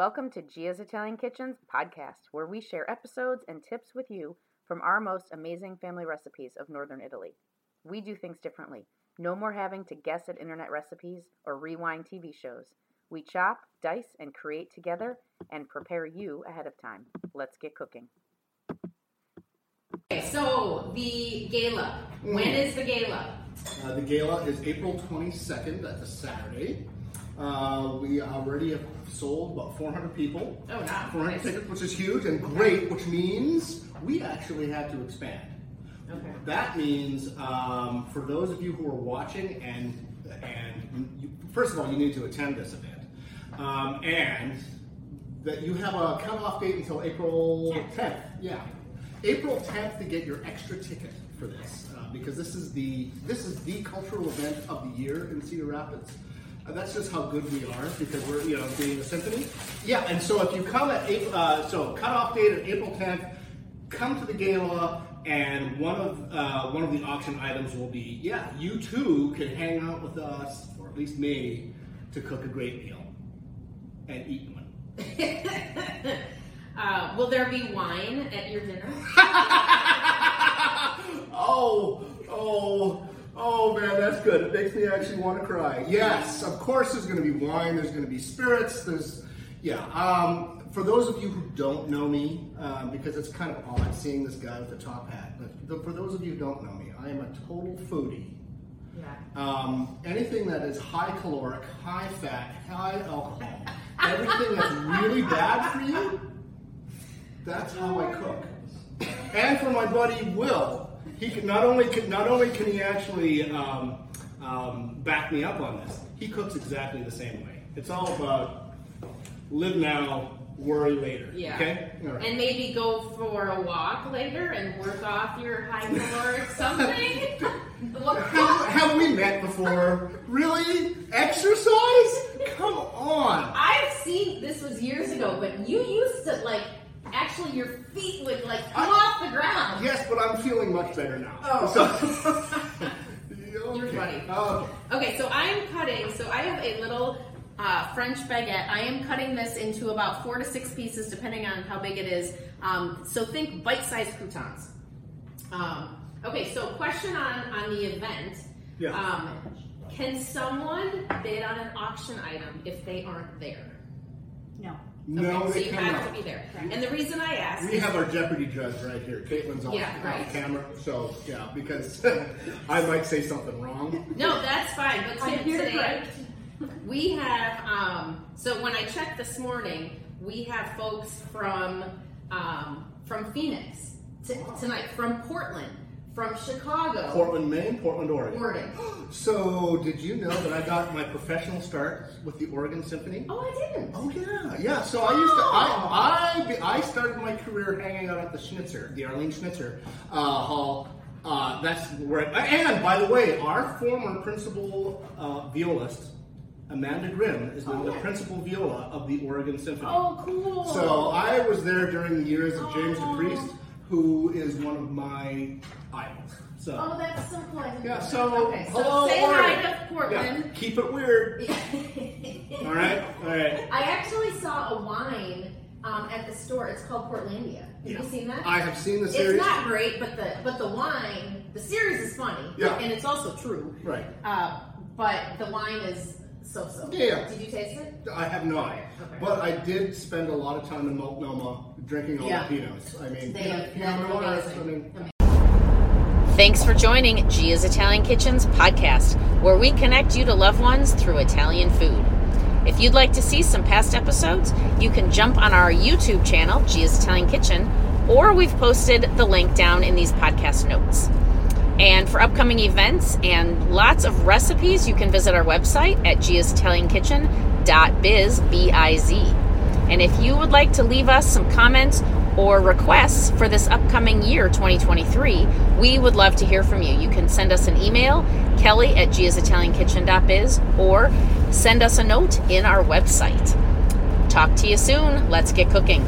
Welcome to Gia's Italian Kitchens podcast, where we share episodes and tips with you from our most amazing family recipes of Northern Italy. We do things differently. No more having to guess at internet recipes or rewind TV shows. We chop, dice, and create together and prepare you ahead of time. Let's get cooking. Okay, so the gala. When is the gala? Uh, the gala is April 22nd. That's a Saturday. Uh, we already have sold about 400 people. Oh, wow. 400 Nice. tickets, which is huge and great, which means we actually had to expand. Okay. That means um, for those of you who are watching, and and you, first of all, you need to attend this event, um, and that you have a cutoff date until April 10th. Yeah, April 10th to get your extra ticket for this, uh, because this is the this is the cultural event of the year in Cedar Rapids. Uh, that's just how good we are because we're you know being a symphony. Yeah, and so if you come at April, uh, so cutoff date of April 10th come to the gala and one of uh, one of the auction items will be yeah you too can hang out with us or at least me to cook a great meal and eat one Uh, will there be wine at your dinner? oh oh oh man that's good it makes me actually want to cry yes of course there's going to be wine there's going to be spirits there's yeah um, for those of you who don't know me um, because it's kind of odd seeing this guy with the top hat but th- for those of you who don't know me i am a total foodie Yeah. Um, anything that is high caloric, high fat, high alcohol, everything that's really bad for you, that's how I cook. And for my buddy Will, he can not only can not only can he actually um, um, back me up on this, he cooks exactly the same way. It's all about live now, worry later. Yeah. Okay. Right. And maybe go for a walk later and work off your high caloric something? Have, have we met before? Really? Exercise? Come on. I've seen this was years ago, but you used to like actually your feet would like come off the ground. Yes, but I'm feeling much better now. Oh. So, You're Okay. funny. Okay. Okay, so I am cutting. So I have a little uh, French baguette. I am cutting this into about four to six pieces, depending on how big it is. Um, so think bite-sized croutons. Um, okay, so question on on the event. Yeah. Um, can someone bid on an auction item if they aren't there? No. No, okay, so you cannot. have to be there. And the reason I ask We is have our Jeopardy judge right here. Caitlin's on, Yeah, on right. camera, so yeah, because I might say something wrong. No, that's fine. But I'm to- here to today, we have. Um, so when I checked this morning, we have folks from um, from Phoenix t- tonight, from Portland, from Chicago, Portland, Maine, Portland, Oregon. Oregon. So, did you know that I got my professional start with the Oregon Symphony? Oh, I didn't. Oh yeah, yeah. So I used to. I I I started my career hanging out at the Schnitzer, the Arlene Schnitzer uh, Hall. Uh, that's where. and by the way, our former principal uh, violist, Amanda Grimm, is now Oh, the yeah. principal viola of the Oregon Symphony. Oh, cool. So I was there during the years of James Oh. DePriest, who is one of my idols. So. Oh, that's so cool. Yeah, so, that. okay, so hello, say Oregon. hi to Yeah, keep it weird. All right, all right. I actually saw a wine um, at the store. It's called Portlandia. Have Yeah. you seen that? I have seen the series. It's not great, but the but the wine, the series is funny, Yeah. and it's also true. Right. Uh, but the wine is so so. Yeah. Did you taste it? I have not, Okay. but I did spend a lot of time in Multnomah drinking all Yeah. the Pinots. I mean, They Pinot- they're I mean, Amazing. Thanks for joining Gia's Italian Kitchens podcast, where we connect you to loved ones through Italian food. If you'd like to see some past episodes, you can jump on our YouTube channel, Gia's Italian Kitchen, or we've posted the link down in these podcast notes. And for upcoming events and lots of recipes, you can visit our website at giasitaliankitchen.biz, B-I-Z. And if you would like to leave us some comments or requests for this upcoming year, 2023, we would love to hear from you. You can send us an email, kelly at giasitaliankitchen.biz, or send us a note in our website. Talk to you soon. Let's get cooking.